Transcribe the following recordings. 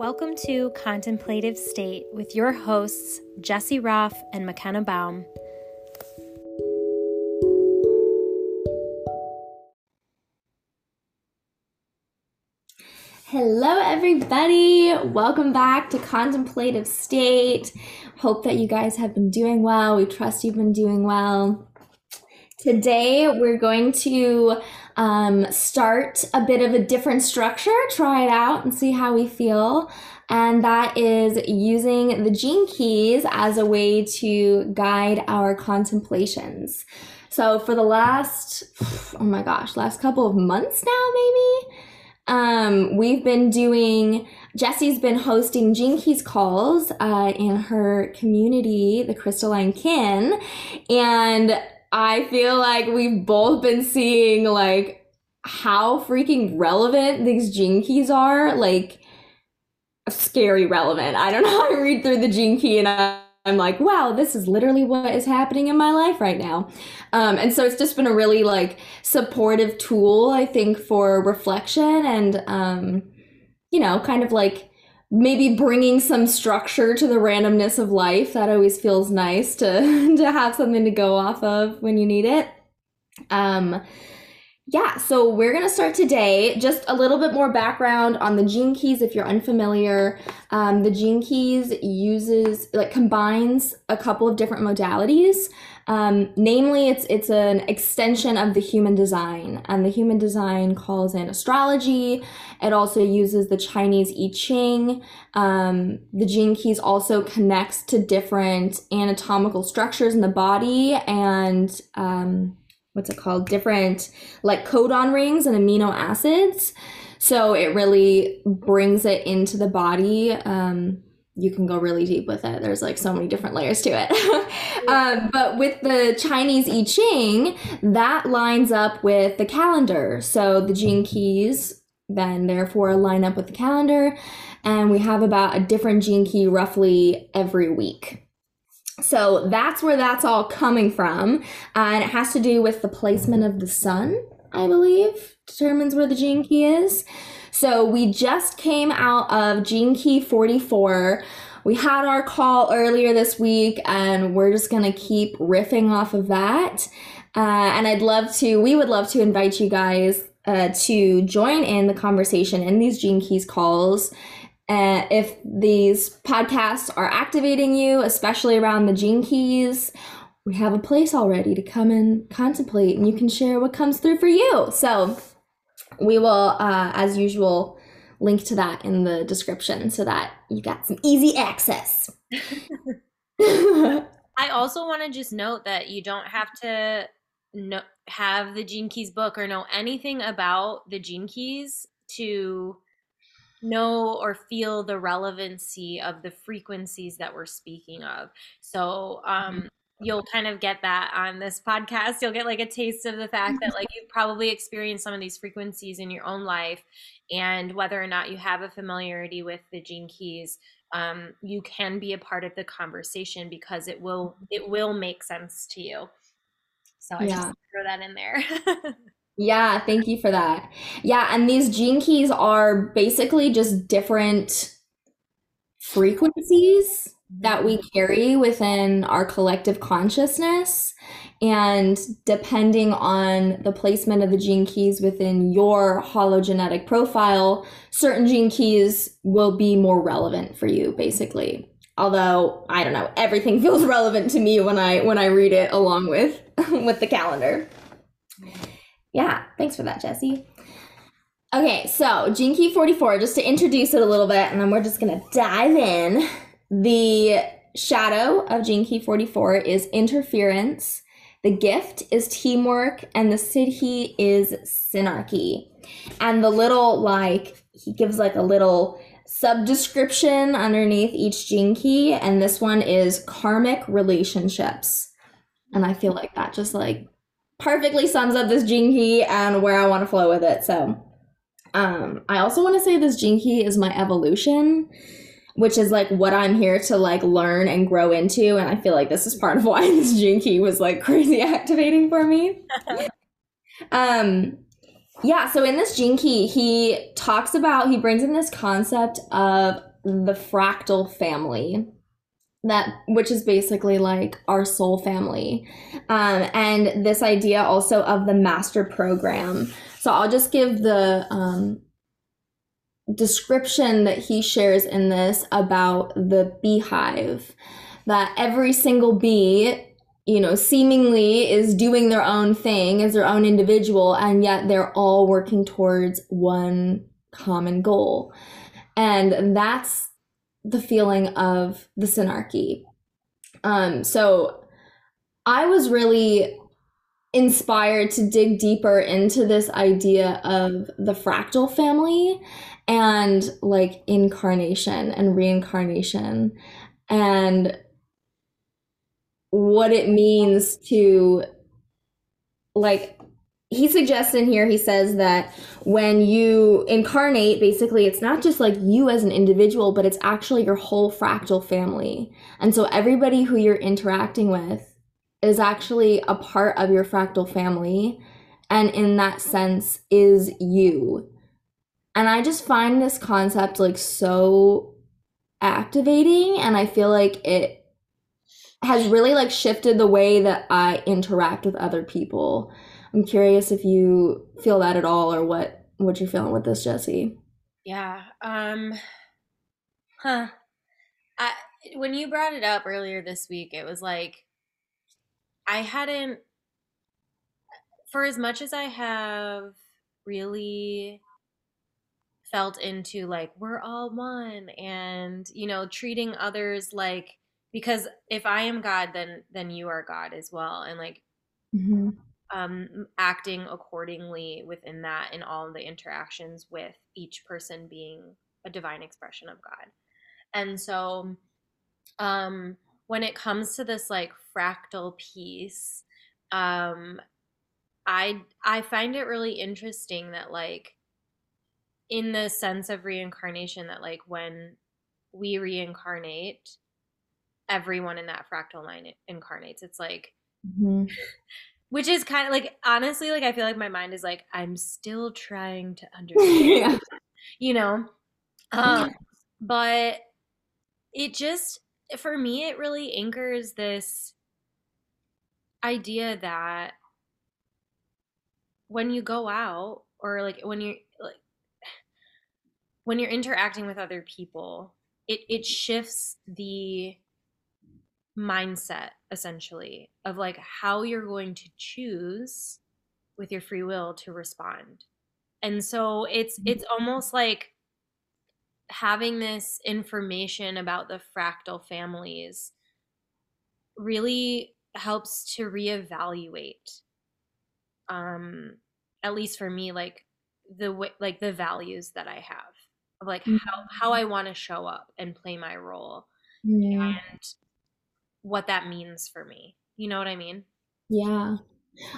Welcome to Contemplative State with your hosts, Jesse Roth and McKenna Baum. Hello, everybody. Welcome back to Contemplative State. Hope that you guys have been doing well. We trust you've been doing well. Today, we're going to um, start a bit of a different structure, try it out and see how we feel. And that is using the gene keys as a way to guide our contemplations. So for the last, oh my gosh, last couple of months now, maybe, um, we've been doing, Jesse's been hosting Gene Keys calls uh, in her community, the Crystalline Kin. And I feel like we've both been seeing like how freaking relevant these gene keys are. Like, scary relevant. I don't know. I read through the gene key and I, am like, wow, this is literally what is happening in my life right now. Um, and so it's just been a really like supportive tool, I think, for reflection and, um, you know, kind of like maybe bringing some structure to the randomness of life. That always feels nice to to have something to go off of when you need it. Um yeah so we're to start today. Just a little bit more background on the gene keys if you're unfamiliar. Um, the gene keys uses like combines a couple of different modalities um, namely, it's it's an extension of the human design, and the human design calls in astrology. It also uses the Chinese I Ching. Um, the gene keys also connects to different anatomical structures in the body and um, what's it called? Different like codon rings and amino acids. So it really brings it into the body. Um, you can go really deep with it. There's like so many different layers to it. um, but with the Chinese I Ching, that lines up with the calendar. So the gene keys then therefore line up with the calendar. And we have about a different gene key roughly every week. So that's where that's all coming from. Uh, and it has to do with the placement of the sun, I believe, determines where the gene key is. So we just came out of Gene Key 44. We had our call earlier this week, and we're just to keep riffing off of that. Uh, and I'd love to, we would love to invite you guys uh, to join in the conversation in these Gene Keys calls. Uh, if these podcasts are activating you, especially around the Gene Keys, we have a place already to come and contemplate, and you can share what comes through for you. So, we will, uh, as usual, link to that in the description so that you got some easy access. I also want to just note that you don't have to know, have the Gene Keys book or know anything about the Gene Keys to know or feel the relevancy of the frequencies that we're speaking of. So, um, you'll kind of get that on this podcast. You'll get like a taste of the fact that like you've probably experienced some of these frequencies in your own life, and whether or not you have a familiarity with the gene keys, um, you can be a part of the conversation because it will it will make sense to you. So I yeah. just throw that in there. yeah, thank you for that. Yeah, and these gene keys are basically just different frequencies that we carry within our collective consciousness. And depending on the placement of the gene keys within your hologenetic profile, certain gene keys will be more relevant for you, basically. Although I don't know, everything feels relevant to me when I when I read it along with with the calendar. Yeah, thanks for that, Jesse. Okay, so Gene Key 44, just to introduce it a little bit, and then we're just gonna dive in. The shadow of Gene Key 44 is interference. The gift is teamwork, and the siddhi is synarchy. And the little, like, he gives like a little subdescription underneath each gene key, and this one is karmic relationships. And I feel like that just like perfectly sums up this gene key and where I want to flow with it. So, um, I also want to say this gene key is my evolution which is like what I'm here to like learn and grow into. And I feel like this is part of why this gene key was like crazy activating for me. um, yeah, so in this gene key, he talks about, he brings in this concept of the fractal family that which is basically like our soul family um, and this idea also of the master program so i'll just give the um, description that he shares in this about the beehive that every single bee you know seemingly is doing their own thing as their own individual and yet they're all working towards one common goal and that's the feeling of the synarchy. Um, so I was really inspired to dig deeper into this idea of the fractal family and like incarnation and reincarnation and what it means to like he suggests in here, he says that when you incarnate, basically, it's not just like you as an individual, but it's actually your whole fractal family. And so everybody who you're interacting with is actually a part of your fractal family. And in that sense, is you. And I just find this concept like so activating. And I feel like it has really like shifted the way that I interact with other people I'm curious if you feel that at all or what what you're feeling with this, Jesse. Yeah. Um huh. I when you brought it up earlier this week, it was like I hadn't for as much as I have really felt into like we're all one and you know treating others like because if I am God then then you are God as well and like mm-hmm um, acting accordingly within that in all the interactions with each person being a divine expression of God. And so um, when it comes to this like fractal piece, um, I I find it really interesting that like in the sense of reincarnation that like when we reincarnate everyone in that fractal line incarnates. It's like mm-hmm. which is kind of like honestly like i feel like my mind is like i'm still trying to understand. Yeah. you know? Um but it just for me it really anchors this idea that when you go out or like when you're like when you're interacting with other people it it shifts the mindset essentially of like how you're going to choose with your free will to respond. And so it's mm-hmm. it's almost like having this information about the fractal families really helps to reevaluate um at least for me like the way like the values that I have of like mm-hmm. how how I want to show up and play my role. Yeah. And what that means for me. You know what I mean? Yeah.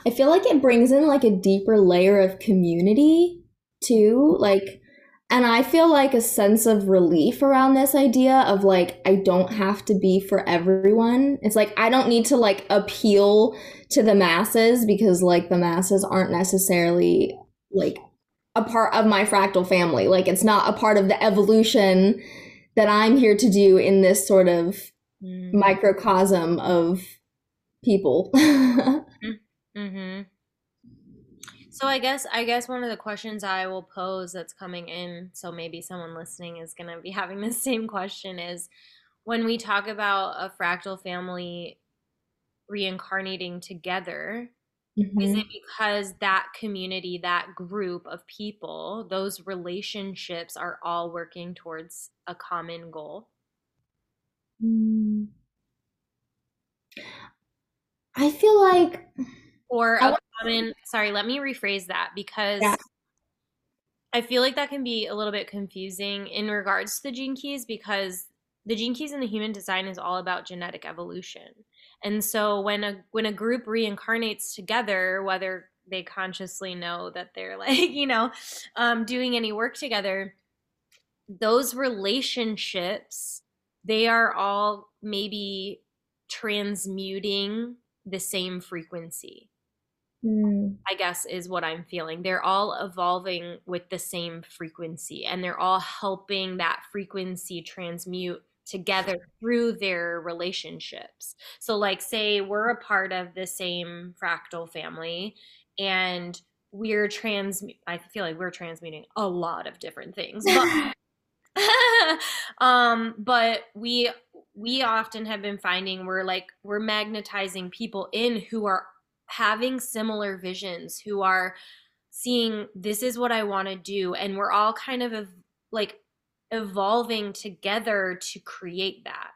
I feel like it brings in like a deeper layer of community too. Like, and I feel like a sense of relief around this idea of like, I don't have to be for everyone. It's like, I don't need to like appeal to the masses because like the masses aren't necessarily like a part of my fractal family. Like, it's not a part of the evolution that I'm here to do in this sort of mm. microcosm of people. mm-hmm. So I guess I guess one of the questions I will pose that's coming in, so maybe someone listening is going to be having the same question is when we talk about a fractal family reincarnating together, mm-hmm. is it because that community, that group of people, those relationships are all working towards a common goal? Mm. I feel like or a common sorry, let me rephrase that because yeah. I feel like that can be a little bit confusing in regards to the gene keys because the gene keys in the human design is all about genetic evolution. And so when a when a group reincarnates together, whether they consciously know that they're like, you know, um, doing any work together, those relationships they are all maybe transmuting the same frequency. mm. I guess is what I'm feeling. They're all evolving with the same frequency and they're all helping that frequency transmute together through their relationships. So, like, say we're a part of the same fractal family and we're trans, I feel like we're transmuting a lot of different things. But, um, but we we often have been finding we're like we're magnetizing people in who are having similar visions who are seeing this is what I want to do and we're all kind of like evolving together to create that.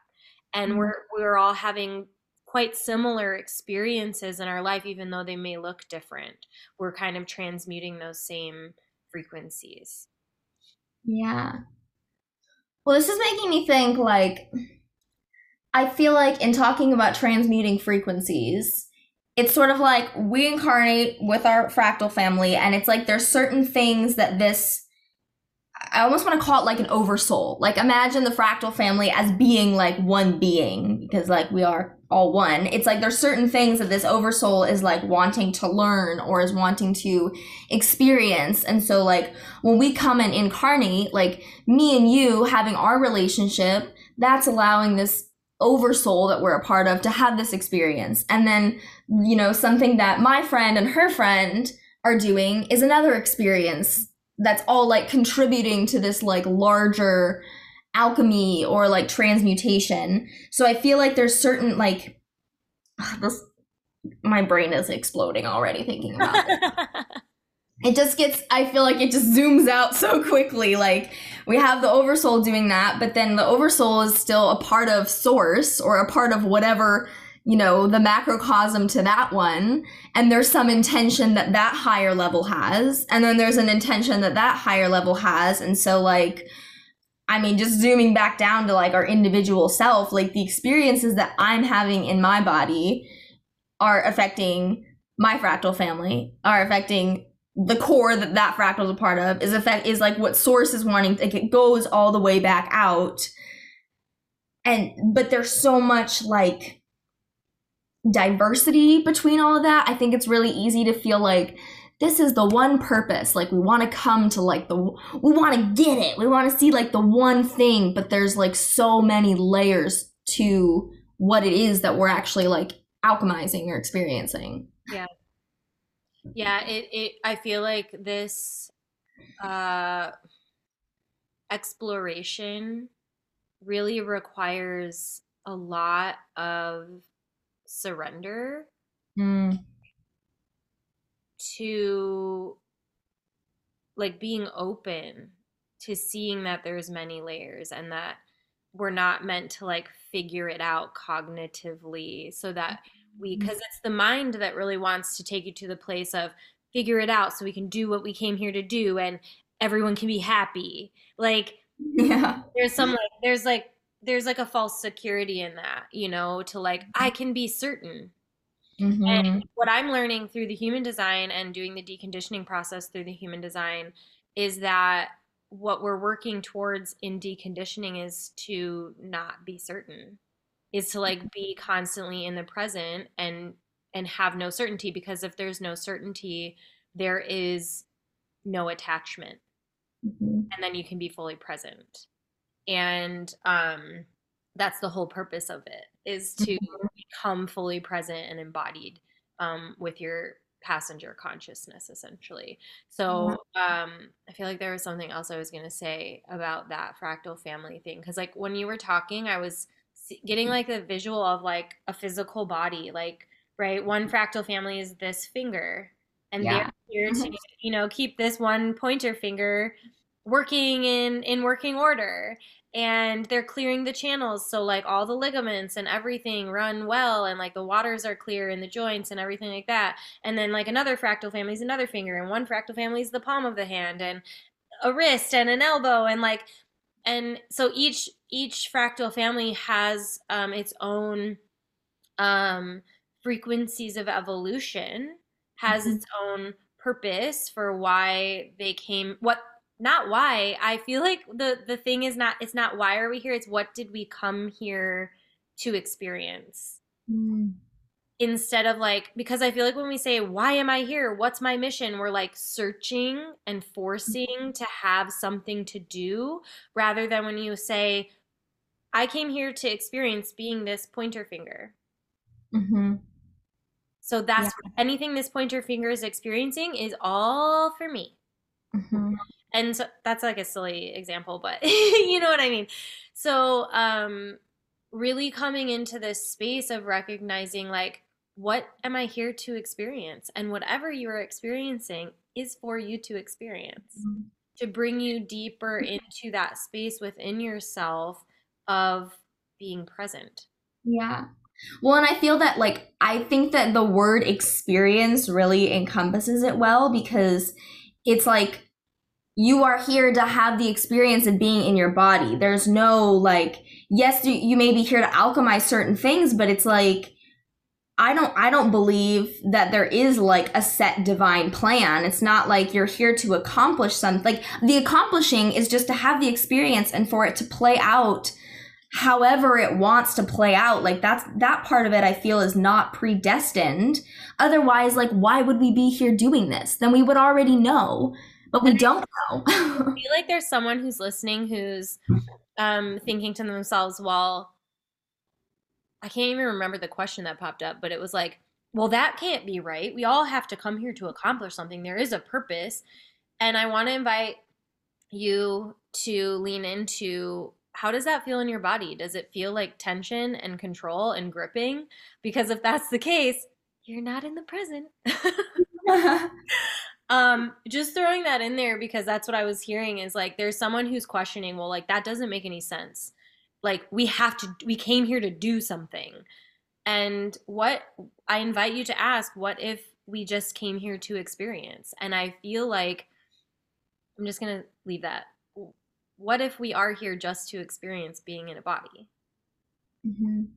And mm-hmm. we're we're all having quite similar experiences in our life even though they may look different. We're kind of transmuting those same frequencies. Yeah. Well this is making me think like i feel like in talking about transmuting frequencies it's sort of like we incarnate with our fractal family and it's like there's certain things that this I almost want to call it like an oversoul. Like imagine the fractal family as being like one being because like we are all one. It's like there's certain things that this oversoul is like wanting to learn or is wanting to experience. And so like when we come and incarnate, like me and you having our relationship, that's allowing this oversoul that we're a part of to have this experience. And then, you know, something that my friend and her friend are doing is another experience that's all like contributing to this like larger alchemy or like transmutation. So I feel like there's certain like ah, this my brain is exploding already thinking about it. it just gets i feel like it just zooms out so quickly like we have the oversoul doing that but then the oversoul is still a part of source or a part of whatever you know the macrocosm to that one and there's some intention that that higher level has and then there's an intention that that higher level has and so like i mean just zooming back down to like our individual self like the experiences that i'm having in my body are affecting my fractal family are affecting the core that that fractal is a part of is effect is like what source is wanting like it goes all the way back out. And but there's so much like diversity between all of that i think it's really easy to feel like this is the one purpose. Like we want to come to like the we want to get it. We want to see like the one thing but there's like so many layers to what it is that we're actually like alchemizing or experiencing. Yeah. Yeah it, it i feel like this uh exploration really requires a lot of surrender mm. to like being open to seeing that there's many layers and that we're not meant to like figure it out cognitively so that we because mm-hmm. it's the mind that really wants to take you to the place of figure it out so we can do what we came here to do and everyone can be happy like yeah there's some like there's like there's like a false security in that you know to like i can be certain mm-hmm. and what i'm learning through the human design and doing the deconditioning process through the human design is that what we're working towards in deconditioning is to not be certain is to like be constantly in the present and and have no certainty because if there's no certainty there is no attachment mm-hmm. and then you can be fully present and um that's the whole purpose of it is to mm-hmm. become fully present and embodied um with your passenger consciousness essentially. So um i feel like there was something else i was going to say about that fractal family thing because like when you were talking i was getting like a visual of like a physical body like right one fractal family is this finger and yeah. they're here to you know keep this one pointer finger working in in working order and they're clearing the channels so like all the ligaments and everything run well and like the waters are clear in the joints and everything like that and then like another fractal family is another finger and one fractal family is the palm of the hand and a wrist and an elbow and like and so each each fractal family has um, its own um, frequencies of evolution has mm-hmm. its own purpose for why they came what not why. I feel like the the thing is not it's not why are we here it's what did we come here to experience. Mm. instead of like because i feel like when we say why am i here? What's my mission? we're like searching and forcing to have something to do rather than when you say i came here to experience being this pointer finger. Mm-hmm. so that's anything this pointer finger is experiencing is all for me. Mm-hmm. And so that's like a silly example but you know what i mean. So um really coming into this space of recognizing like what am i here to experience? And whatever you are experiencing is for you to experience. To bring you deeper into that space within yourself of being present. Yeah. Well, and I feel that, like, I think that the word experience really encompasses it well because it's like you are here to have the experience of being in your body. There's no, like, yes, you, may be here to alchemize certain things, but it's like, I don't I don't believe that there is like a set divine plan. It's not like you're here to accomplish something. Like the accomplishing is just to have the experience and for it to play out however it wants to play out like that's that part of it i feel is not predestined otherwise like why would we be here doing this then we would already know but we don't know I feel like there's someone who's listening who's um, thinking to themselves, well, I can't even remember the question that popped up, but it was like, well, that can't be right. We all have to come here to accomplish something. There is a purpose. And I want to invite you to lean into how does that feel in your body? Does it feel like tension and control and gripping? Because if that's the case, you're not in the present. um just throwing that in there because that's what i was hearing is like there's someone who's questioning well like that doesn't make any sense. Like we have to we came here to do something. And what i invite you to ask what if we just came here to experience? And i feel like i'm just going to leave that. What if we are here just to experience being in a body? Mhm.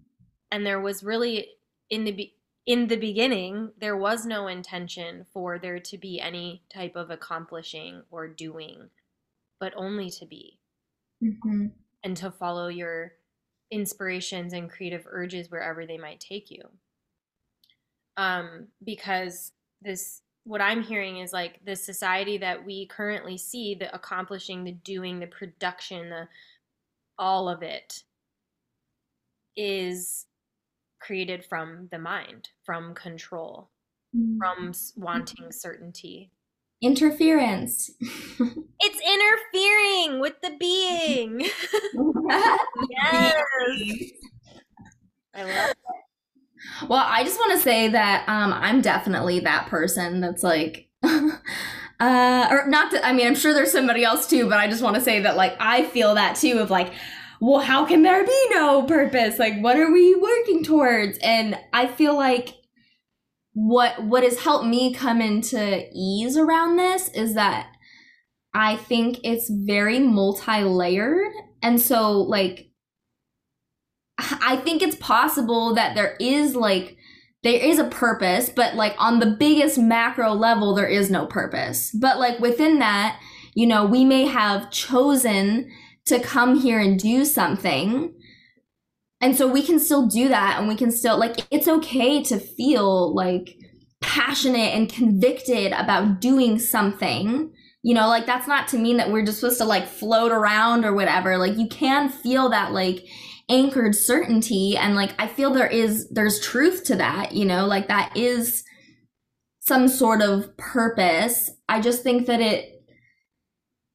and there was really in the in the beginning there was no intention for there to be any type of accomplishing or doing but only to be Mhm. and to follow your inspirations and creative urges wherever they might take you um because this what i'm hearing is like the society that we currently see the accomplishing the doing the production the all of it is created from the mind from control from wanting certainty. Interference. It's interfering with the being. Yes. I love it. Well, I just want to say that um, I'm definitely that person that's like, uh, or not that, I mean, I'm sure there's somebody else too, but I just want to say that, like, I feel that too of like, well, how can there be no purpose? Like, what are we working towards? And I feel like what what has helped me come into ease around this is that I think it's very multi-layered. And so like I think it's possible that there is like there is a purpose, but like on the biggest macro level there is no purpose. But like within that, you know, we may have chosen to come here and do something. And so we can still do that and we can still like it's okay to feel like passionate and convicted about doing something. You know, like that's not to mean that we're just supposed to like float around or whatever. Like you can feel that like anchored certainty and like I feel there is there's truth to that, you know, like that is some sort of purpose. I just think that it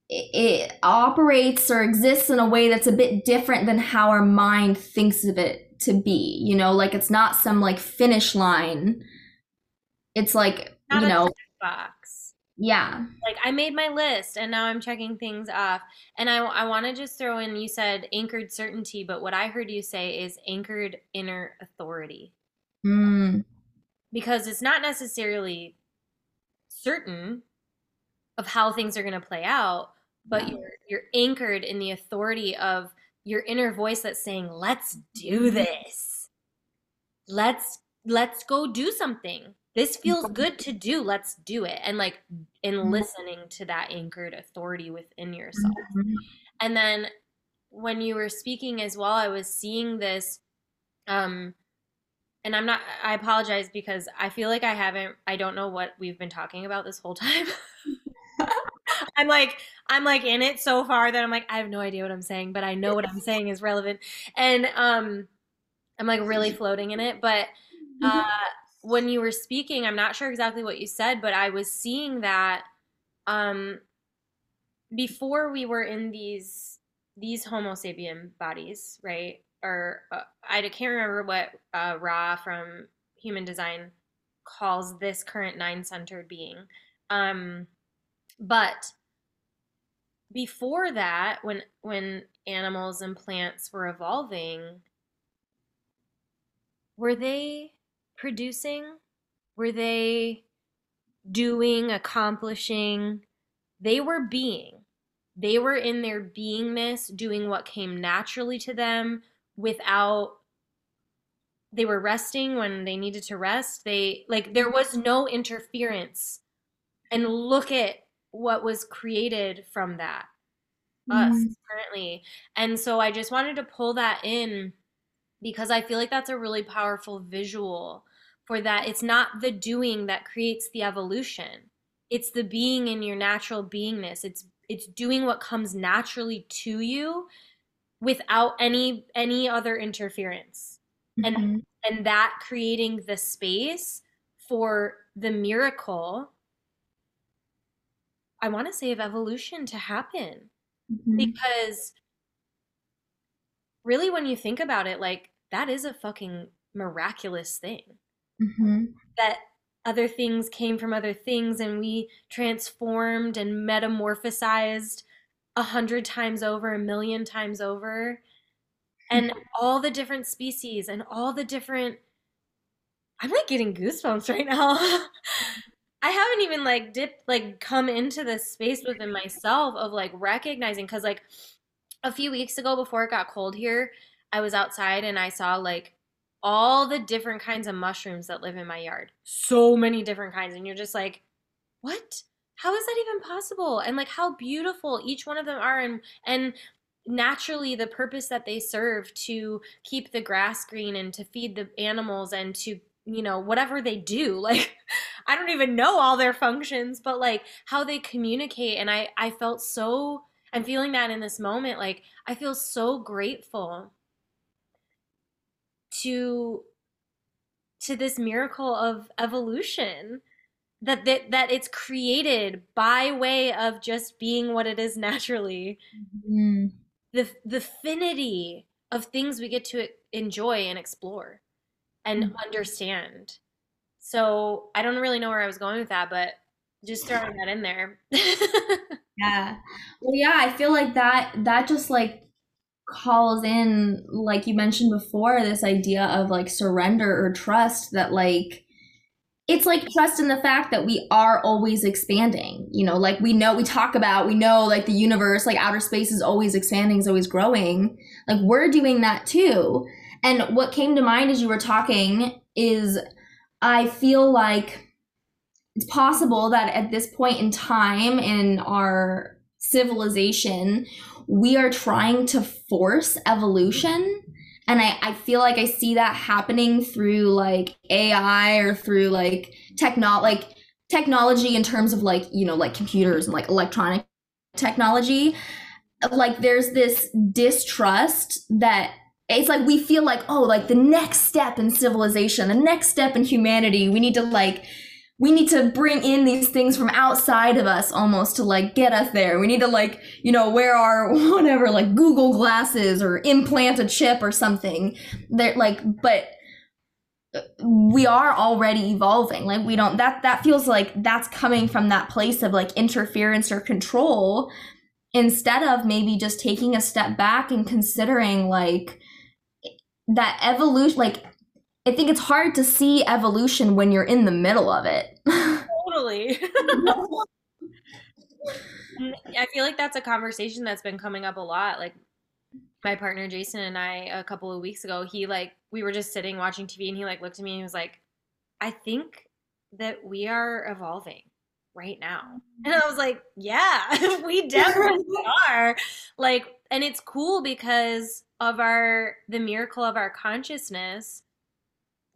it operates or exists in a way that's a bit different than how our mind thinks of it to be. You know, like it's not some like finish line. It's like, Not you know, box yeah. like I made my list and now I'm checking things off. And I, I want to just throw in you said anchored certainty, but what I heard you say is anchored inner authority Mm. because it's not necessarily certain of how things are going to play out, but you're you're anchored in the authority of your inner voice that's saying, "Let's do this. Let's let's go do something. This feels good to do. Let's do it." And like in Mhm. listening to that anchored authority within yourself. Mhm. And then when you were speaking as well, I was seeing this um and I'm not I apologize because I feel like I haven't I don't know what we've been talking about this whole time. I'm like I'm like in it so far that I'm like I have no idea what I'm saying, but I know what I'm saying is relevant. And um I'm like really floating in it, but uh when you were speaking, I'm not sure exactly what you said, but I was seeing that um before we were in these these homo sapien bodies, right? Or uh, I can't remember what uh, Ra from Human Design calls this current nine-centered being. Um, but before that, when when animals and plants were evolving, were they producing? Were they doing, accomplishing? They were being. They were in their beingness, doing what came naturally to them without they were resting when they needed to rest. They like there was no interference. And look at what was created from that. Us Mhm. currently. And so I just wanted to pull that in because I feel like that's a really powerful visual for that. It's not the doing that creates the evolution. It's the being in your natural beingness. It's it's doing what comes naturally to you without any any other interference. And Mhm. and that creating the space for the miracle I want to say of evolution to happen Mhm. because really when you think about it like that is a fucking miraculous thing Mhm. that other things came from other things and we transformed and metamorphosized a hundred times over a million times over and all the different species and all the different i'm like getting goosebumps right now i haven't even like dipped like come into this space within myself of like recognizing because like a few weeks ago before it got cold here i was outside and i saw like all the different kinds of mushrooms that live in my yard. So many different kinds and you're just like what? How is that even possible? And like how beautiful each one of them are and and naturally the purpose that they serve to keep the grass green and to feed the animals and to you know whatever they do like i don't even know all their functions but like how they communicate and i i felt so i'm feeling that in this moment like i feel so grateful to to this miracle of evolution that that, that it's created by way of just being what it is naturally Mhm. the the finity of things we get to enjoy and explore and Mhm. understand. So I don't really know where I was going with that, but just throwing that in there. Yeah. Well, yeah, I feel like that that just like calls in like you mentioned before this idea of like surrender or trust that like it's like trust in the fact that we are always expanding. You know, like we know we talk about, we know like the universe, like outer space is always expanding, is always growing. Like we're doing that too. And what came to mind as you were talking is I feel like it's possible that at this point in time in our civilization, we are trying to force evolution. And I, I feel like I see that happening through like AI or through like techno like technology in terms of like, you know, like computers and like electronic technology. Like there's this distrust that it's like we feel like, oh, like the next step in civilization, the next step in humanity, we need to like we need to bring in these things from outside of us almost to like get us there. We need to like, you know, wear our whatever, like Google glasses or implant a chip or something. They're like, but we are already evolving. Like we don't that that feels like that's coming from that place of like interference or control instead of maybe just taking a step back and considering like that evolution like I think it's hard to see evolution when you're in the middle of it. totally. I feel like that's a conversation that's been coming up a lot. Like my partner Jason and I a couple of weeks ago, he like we were just sitting watching TV and he like looked at me and he was like, "I think that we are evolving right now." And I was like, "Yeah, we definitely are." Like and it's cool because of our the miracle of our consciousness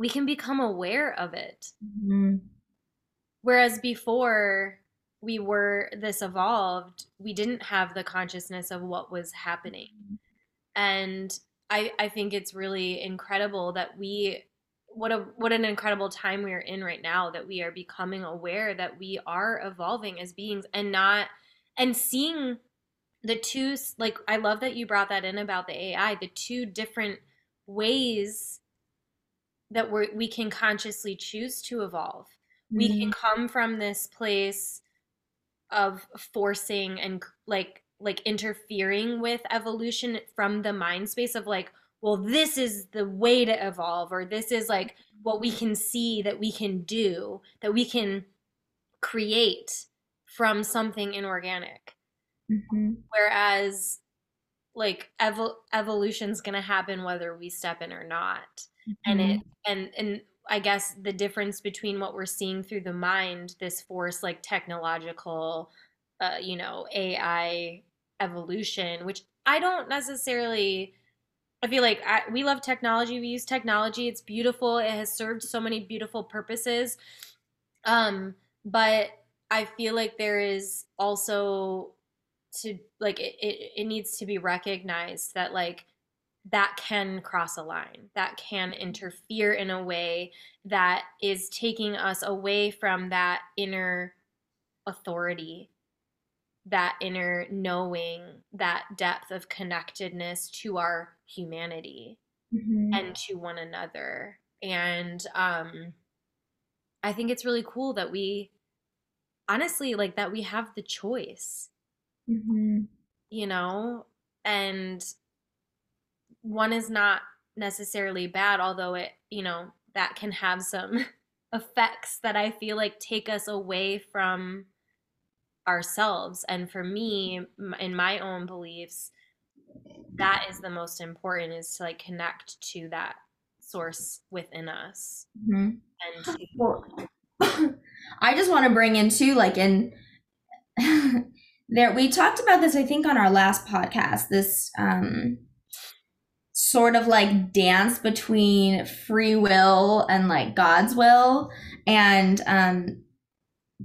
we can become aware of it. Mm-hmm. Whereas before we were this evolved, we didn't have the consciousness of what was happening. And I, I think it's really incredible that we what a what an incredible time we are in right now that we are becoming aware that we are evolving as beings and not and seeing the two like I love that you brought that in about the AI the two different ways that we we can consciously choose to evolve mm-hmm. we can come from this place of forcing and like like interfering with evolution from the mind space of like well this is the way to evolve or this is like what we can see that we can do that we can create from something inorganic mm-hmm. whereas like evol- evolution's going to happen whether we step in or not mm-hmm. and it and and i guess the difference between what we're seeing through the mind this force like technological uh, you know ai evolution which i don't necessarily I feel like I, we love technology. We use technology. It's beautiful. It has served so many beautiful purposes. Um, but I feel like there is also to like it, it, it needs to be recognized that like that can cross a line that can interfere in a way that is taking us away from that inner authority that inner knowing, that depth of connectedness to our humanity mm-hmm. and to one another. And um, I think it's really cool that we, honestly, like that we have the choice, mm-hmm. you know, and one is not necessarily bad, although it, you know, that can have some effects that I feel like take us away from ourselves. And for me, in my own beliefs, that is the most important is to like connect to that source within us. Mm-hmm. And to- well, I just want to bring in too, like in there, we talked about this, I think, on our last podcast. This um, sort of like dance between free will and like God's will, and um,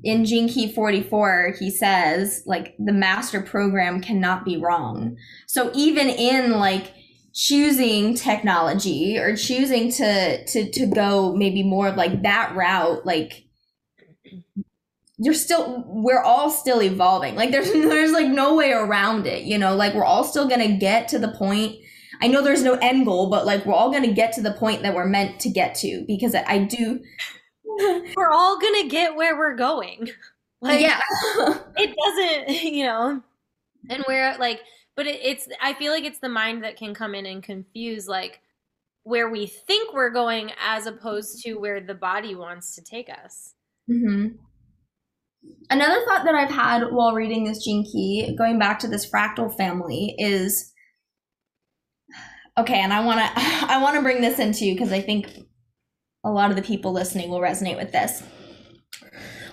in Gene Key 44, he says, like, the master program cannot be wrong. So even in like choosing technology or choosing to to to go maybe more of like that route, like you're still we're all still evolving. Like there's there's like no way around it, you know, like we're all still gonna get to the point. I know there's no end goal, but like we're all gonna get to the point that we're meant to get to because I do we're all gonna get where we're going. Like, yeah, it doesn't, you know, and we're like, but it, it's. I feel like it's the mind that can come in and confuse like where we think we're going as opposed to where the body wants to take us. Mm-hmm. Another thought that I've had while reading this gene key, going back to this fractal family, is okay, and I want to I want to bring this into you because I think a lot of the people listening will resonate with this.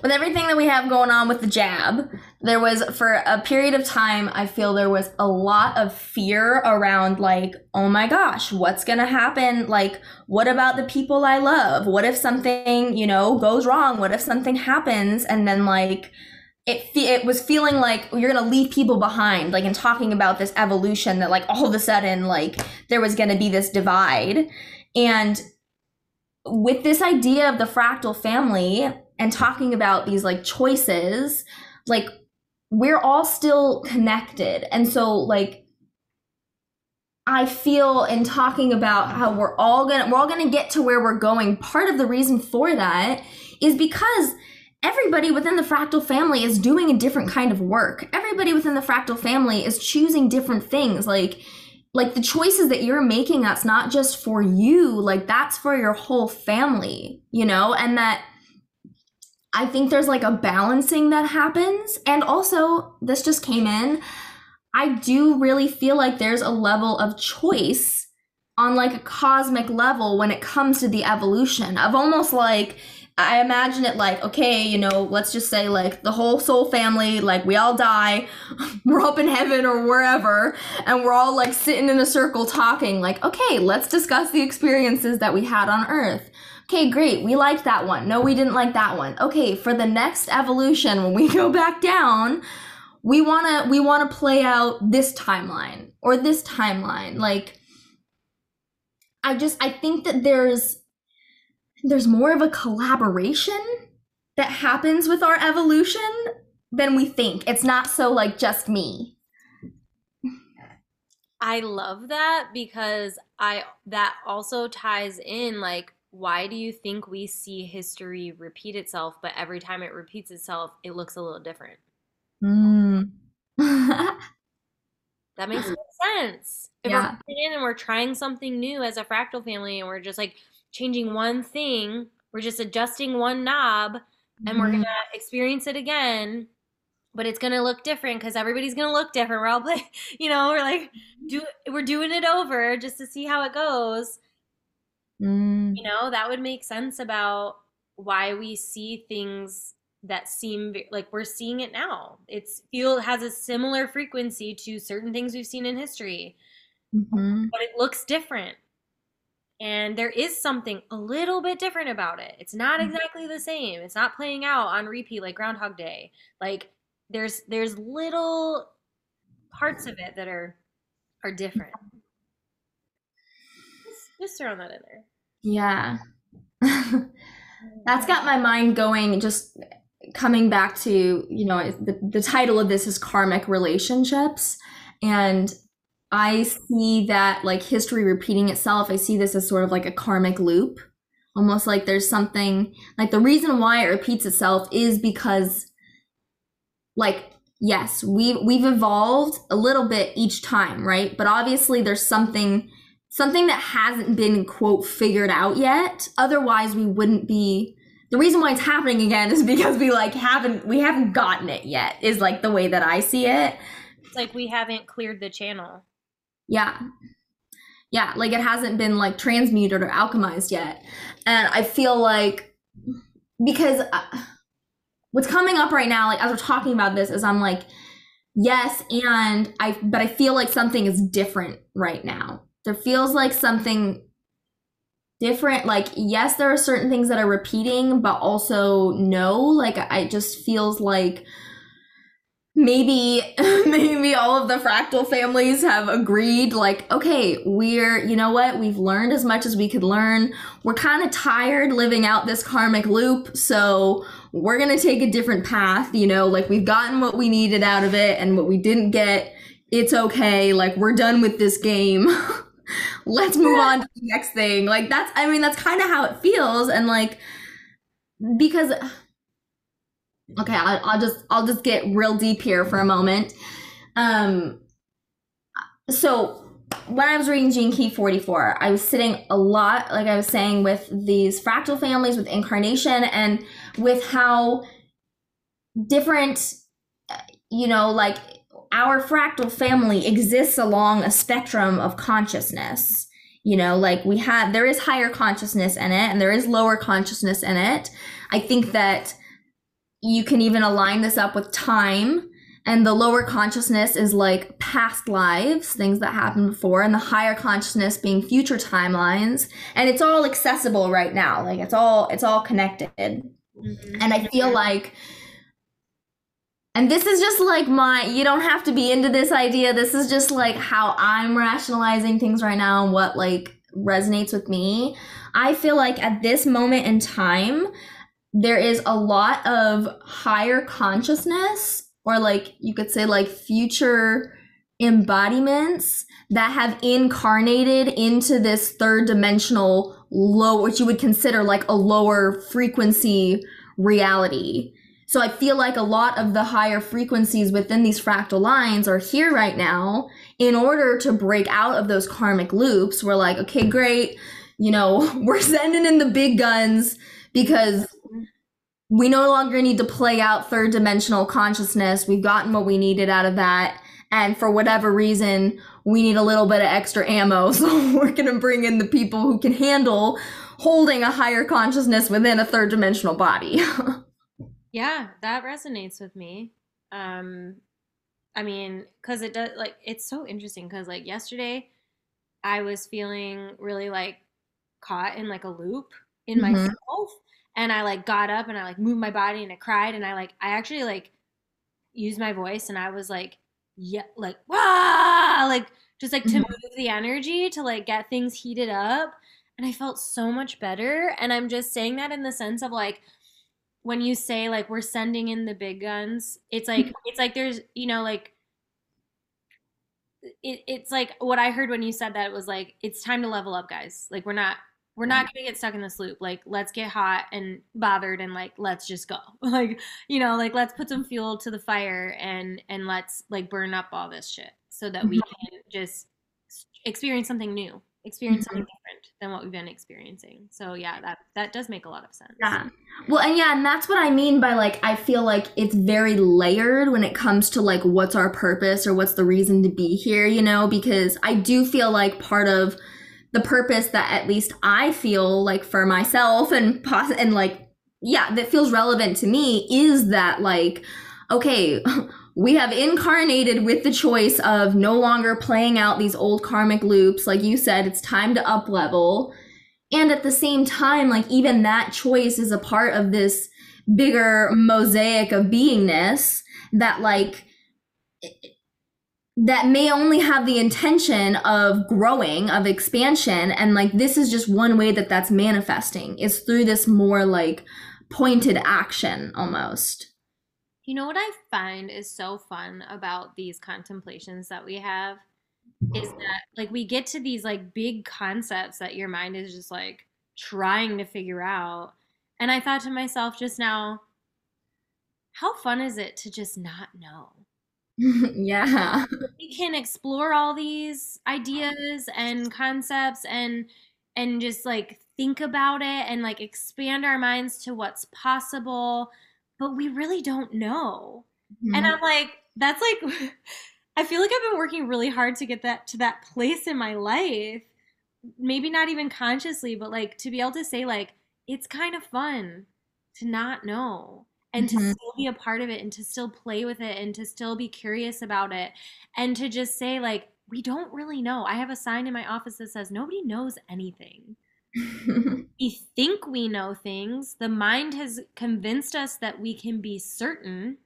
With everything that we have going on with the jab, there was for a period of time, I feel there was a lot of fear around, like, oh my gosh, what's gonna happen? Like, what about the people I love? What if something, you know, goes wrong? What if something happens? And then, like, it it was feeling like you're gonna leave people behind, like in talking about this evolution that like all of a sudden like there was gonna be this divide, and with this idea of the fractal family and talking about these like choices, like we're all still connected. And so like I feel in talking about how we're all gonna we're all gonna get to where we're going, part of the reason for that is because everybody within the fractal family is doing a different kind of work. Everybody within the fractal family is choosing different things. Like like the choices that you're making that's not just for you like that's for your whole family you know? And that i think there's like a balancing that happens. And also this just came in i do really feel like there's a level of choice on like a cosmic level when it comes to the evolution of almost like I imagine it like, okay, you know, let's just say like the whole soul family, like we all die, we're up in heaven or wherever, and we're all like sitting in a circle talking, like, okay, let's discuss the experiences that we had on earth. Okay, great. We liked that one. No, we didn't like that one. Okay, for the next evolution, when we go back down, we want to we want to play out this timeline or this timeline. Like I just I think that there's there's more of a collaboration that happens with our evolution than we think. It's not so like just me. I love that because I that also ties in like why do you think we see history repeat itself but every time it repeats itself it looks a little different? Mm. That makes sense. If Yeah. we're in and we're trying something new as a fractal family and we're just like changing one thing, we're just adjusting one knob and we're Mhm. gonna experience it again, but it's gonna look different because everybody's gonna look different. We're all play, you know, we're like do we're doing it over just to see how it goes. Mm. You know, that would make sense about why we see things that seem like we're seeing it now. It's feel has a similar frequency to certain things we've seen in history. Mhm. but it looks different. And there is something a little bit different about it. It's not Mhm. exactly the same. It's not playing out on repeat like Groundhog Day. Like there's there's little parts of it that are are different. Just, just that in there. Yeah. That's got my mind going just coming back to, you know, the, the title of this is karmic relationships and I see that like history repeating itself. I see this as sort of like a karmic loop. Almost like there's something like the reason why it repeats itself is because like yes, we we've evolved a little bit each time, right? But obviously there's something something that hasn't been quote figured out yet otherwise we wouldn't be the reason why it's happening again is because we like haven't we haven't gotten it yet is like the way that i see it It's like we haven't cleared the channel. Yeah. Yeah like it hasn't been like transmuted or alchemized yet. And i feel like because uh, what's coming up right now like as we're talking about this is i'm like yes and i but i feel like something is different right now. There feels like something different. Like yes there are certain things that are repeating but also no. Like i just feels like maybe maybe all of the fractal families have agreed like okay we're you know what? We've learned as much as we could learn. We're kind of tired living out this karmic loop so we're gonna take a different path you know? Like we've gotten what we needed out of it and what we didn't get it's okay. Like we're done with this game. Let's move on to the next thing. Like that's i mean that's kind of how it feels and like because okay I'll, I'll just i'll just get real deep here for a moment. Um so when i was reading gene key 44 i was sitting a lot like i was saying with these fractal families with incarnation and with how different you know like our fractal family exists along a spectrum of consciousness. You know like we have there is higher consciousness in it and there is lower consciousness in it. I think that you can even align this up with time and the lower consciousness is like past lives things that happened before and the higher consciousness being future timelines and it's all accessible right now like it's all it's all connected. Mm-hmm. And i feel like and this is just like my you don't have to be into this idea this is just like how i'm rationalizing things right now and what like resonates with me. I feel like at this moment in time there is a lot of higher consciousness or like you could say like future embodiments that have incarnated into this third dimensional low what you would consider like a lower frequency reality so I feel like a lot of the higher frequencies within these fractal lines are here right now in order to break out of those karmic loops. We're like, okay, great. You know, we're sending in the big guns because we no longer need to play out third dimensional consciousness. We've gotten what we needed out of that. And for whatever reason, we need a little bit of extra ammo. So we're going to bring in the people who can handle holding a higher consciousness within a third dimensional body. Yeah, that resonates with me. Um, I mean, because it does, like, it's so interesting because, like, yesterday I was feeling really, like, caught in, like, a loop. in mm-hmm. myself and I like got up and I like moved my body and I cried and I like I actually like used my voice and I was like yeah like wow like just like to mm-hmm. move the energy to like get things heated up and I felt so much better and I'm just saying that in the sense of like when you say like we're sending in the big guns it's like mm-hmm. it's like there's you know like it, it's like what I heard when you said that was like it's time to level up guys like we're not we're not gonna get stuck in this loop. Like, let's get hot and bothered and like let's just go. like, you know, like let's put some fuel to the fire and and let's like burn up all this shit so that we mm-hmm. can just experience something new, experience mm-hmm. something different than what we've been experiencing. So yeah, that that does make a lot of sense. Yeah. Well, and yeah, and that's what I mean by like I feel like it's very layered when it comes to like what's our purpose or what's the reason to be here, you know, because I do feel like part of the purpose that at least I feel like for myself and poss- and like yeah, that feels relevant to me is that like okay, we have incarnated with the choice of no longer playing out these old karmic loops. Like you said it's time to up level. And at the same time like even that choice is a part of this bigger mosaic of beingness that like that may only have the intention of growing of expansion and like this is just one way that that's manifesting. Is through this more like pointed action almost. You know what i find is so fun about these contemplations that we have is that like we get to these like big concepts that your mind is just like trying to figure out. And i thought to myself just now how fun is it to just not know yeah. We can explore all these ideas and concepts and and just like think about it and like expand our minds to what's possible, but we really don't know. Mm-hmm. And I'm like that's like I feel like I've been working really hard to get that to that place in my life. Maybe not even consciously, but like to be able to say like it's kind of fun to not know and mm-hmm. to still be a part of it and to still play with it and to still be curious about it and to just say like we don't really know. I have a sign in my office that says nobody knows anything. we think we know things. The mind has convinced us that we can be certain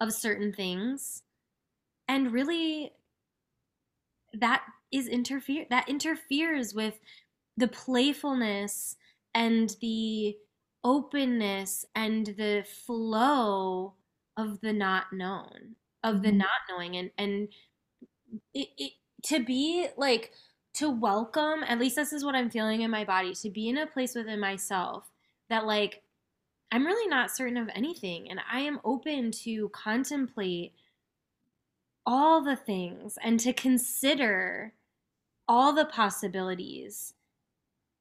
of certain things. And really that is interfere that interferes with the playfulness and the openness and the flow of the not known of the mm-hmm. not knowing and and it, it, to be like to welcome at least this is what i'm feeling in my body to be in a place within myself that like i'm really not certain of anything and i am open to contemplate all the things and to consider all the possibilities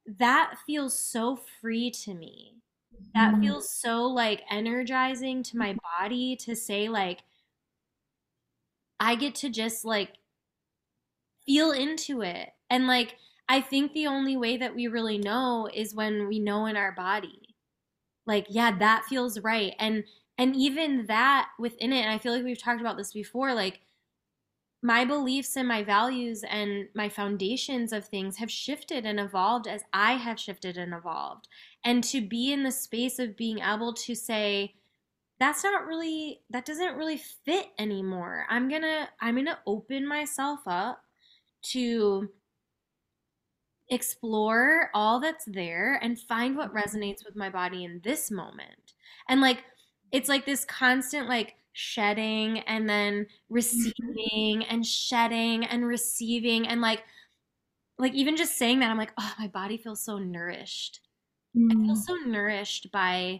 that feels so free to me that mm-hmm. feels so like energizing to my body to say like I get to just like feel into it. And like I think the only way that we really know is when we know in our body. Like yeah, that feels right. And and even that within it and I feel like we've talked about this before like my beliefs and my values and my foundations of things have shifted and evolved as I have shifted and evolved. And to be in the space of being able to say, that's not really, that doesn't really fit anymore. I'm gonna, I'm gonna open myself up to explore all that's there and find what mm-hmm. resonates with my body in this moment. And like, it's like this constant, like, shedding and then mm-hmm. receiving and shedding and receiving and like like even just saying that i'm like oh my body feels so nourished mm. i feel mm. so nourished by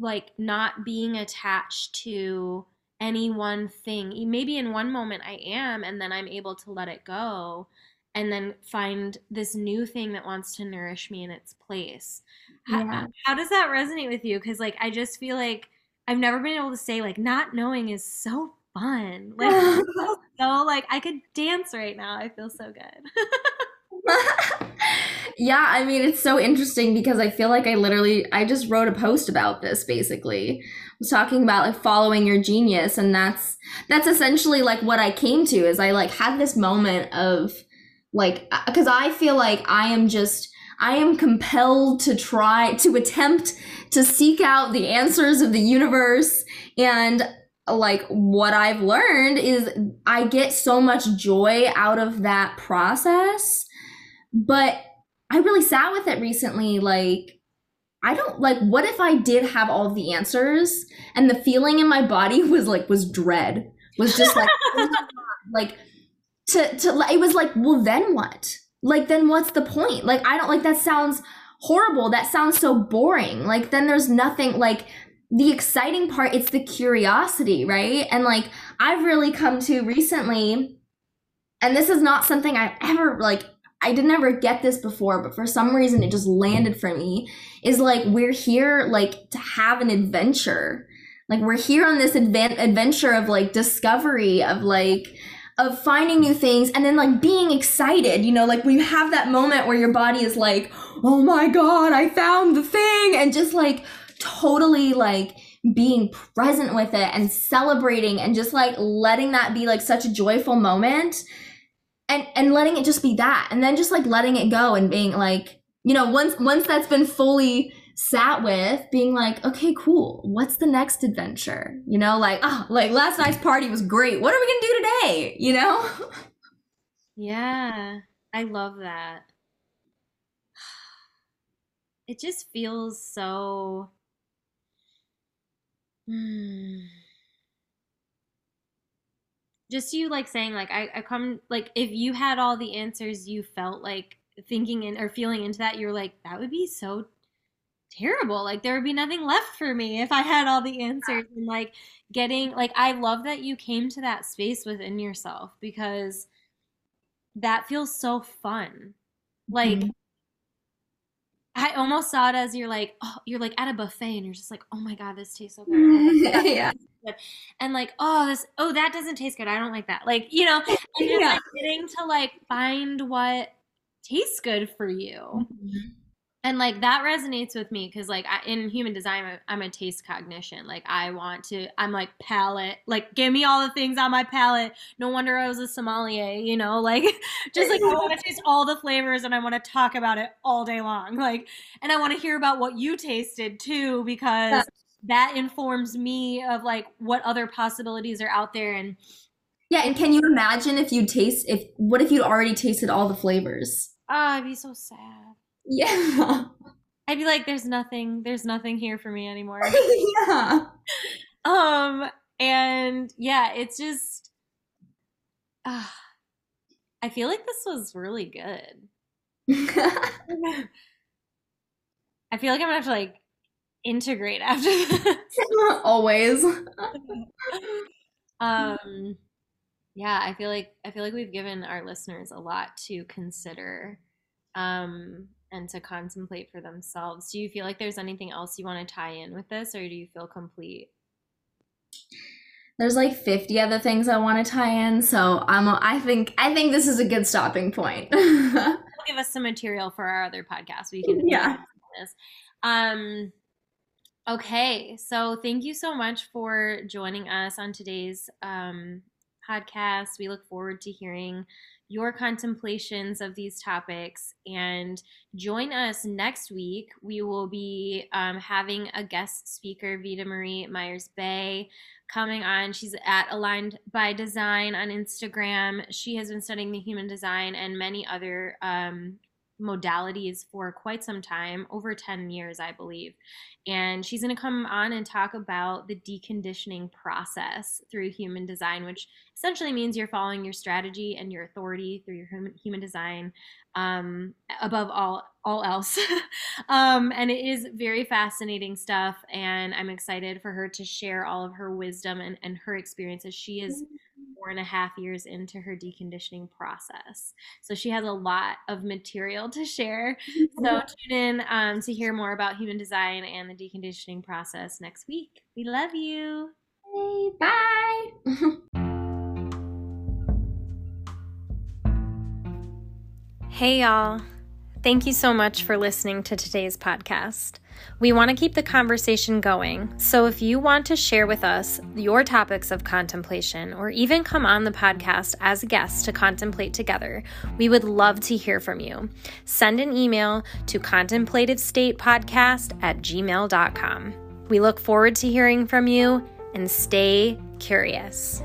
like not being attached to any one thing maybe in one moment i am and then i'm able to let it go and then find this new thing that wants to nourish me in its place yeah. how, how does that resonate with you because like i just feel like I've never been able to say like not knowing is so fun. Like so like I could dance right now. I feel so good. yeah, I mean it's so interesting because I feel like I literally I just wrote a post about this basically. I was talking about like following your genius and that's that's essentially like what I came to is I like had this moment of like uh, cuz I feel like I am just I am compelled to try to attempt to seek out the answers of the universe and like what I've learned is I get so much joy out of that process. But I really sat with it recently like I don't like what if I did have all the answers and the feeling in my body was like was dread. Was just like like to to it was like well then what? Like then what's the point? Like I don't like that sounds horrible. That sounds so boring. Like then there's nothing like the exciting part it's the curiosity right and like i've really come to recently and this is not something i ever like i didn't ever get this before but for some reason it just landed for me is like we're here like to have an adventure like we're here on this adventure of like discovery of like of finding new things and then like being excited you know? Like when you have that moment where your body is like oh my god i found the thing and just like totally like being present with it and celebrating and just like letting that be like such a joyful moment and and letting it just be that and then just like letting it go and being like you know once once that's been fully sat with being like okay cool. What's the next adventure? You know like oh like last night's party was great. What are we gonna do today? You know? Yeah i love that. It just feels so Hmm. Just you like saying like I, I come like if you had all the answers you felt like thinking in or feeling into that you're like that would be so terrible like there would be nothing left for me if i had all the answers and like getting like i love that you came to that space within yourself because that feels so fun like mm-hmm. I almost saw it as you're like, oh, you're like at a buffet and you're just like, oh my god, this tastes so good. yeah. And like, oh, this, oh, that doesn't taste good. I don't like that. Like, you know, and you're yeah. like getting to like find what tastes good for you. Mm-hmm and like that resonates with me because like I, in human design I'm a, I'm a taste cognition. Like i want to i'm like palate like give me all the things on my palate no wonder i was a sommelier you know? Like just like i want to taste all the flavors and i want to talk about it all day long. Like and i want to hear about what you tasted too because yeah. that informs me of like what other possibilities are out there and yeah and can you imagine if you taste if what if you'd already tasted all the flavors? Ah, oh i'd be so sad yeah. I'd be like, there's nothing, there's nothing here for me anymore. yeah. Um, and yeah, it's just, uh, I feel like this was really good. I feel like I'm gonna have to like integrate after this. Always. um, yeah, I feel like I feel like we've given our listeners a lot to consider. Um, and to contemplate for themselves. Do you feel like there's anything else you want to tie in with this, or do you feel complete? There's like 50 other things I want to tie in, so I'm. I think I think this is a good stopping point. give us some material for our other podcast. We can yeah. This. Um. Okay, so thank you so much for joining us on today's um, podcast. We look forward to hearing your contemplations of these topics and join us next week. We will be um, having a guest speaker, Vita Marie Myers Bay, coming on. She's at Aligned by Design on Instagram. She has been studying the human design and many other um, modalities for quite some time, over 10 years, I believe. And she's going to come on and talk about the deconditioning process through human design, which essentially means you're following your strategy and your authority through your human design um, above all all else. um, and it is very fascinating stuff. And I'm excited for her to share all of her wisdom and, and her experiences. She is four and a half years into her deconditioning process. So she has a lot of material to share. So tune in um, to hear more about human design and the deconditioning process next week. We love you. Hey, bye. hey, y'all. Thank you so much for listening to today's podcast. We want to keep the conversation going, so if you want to share with us your topics of contemplation or even come on the podcast as a guest to contemplate together, we would love to hear from you. Send an email to contemplativestatepodcast at gmail.com. We look forward to hearing from you and stay curious.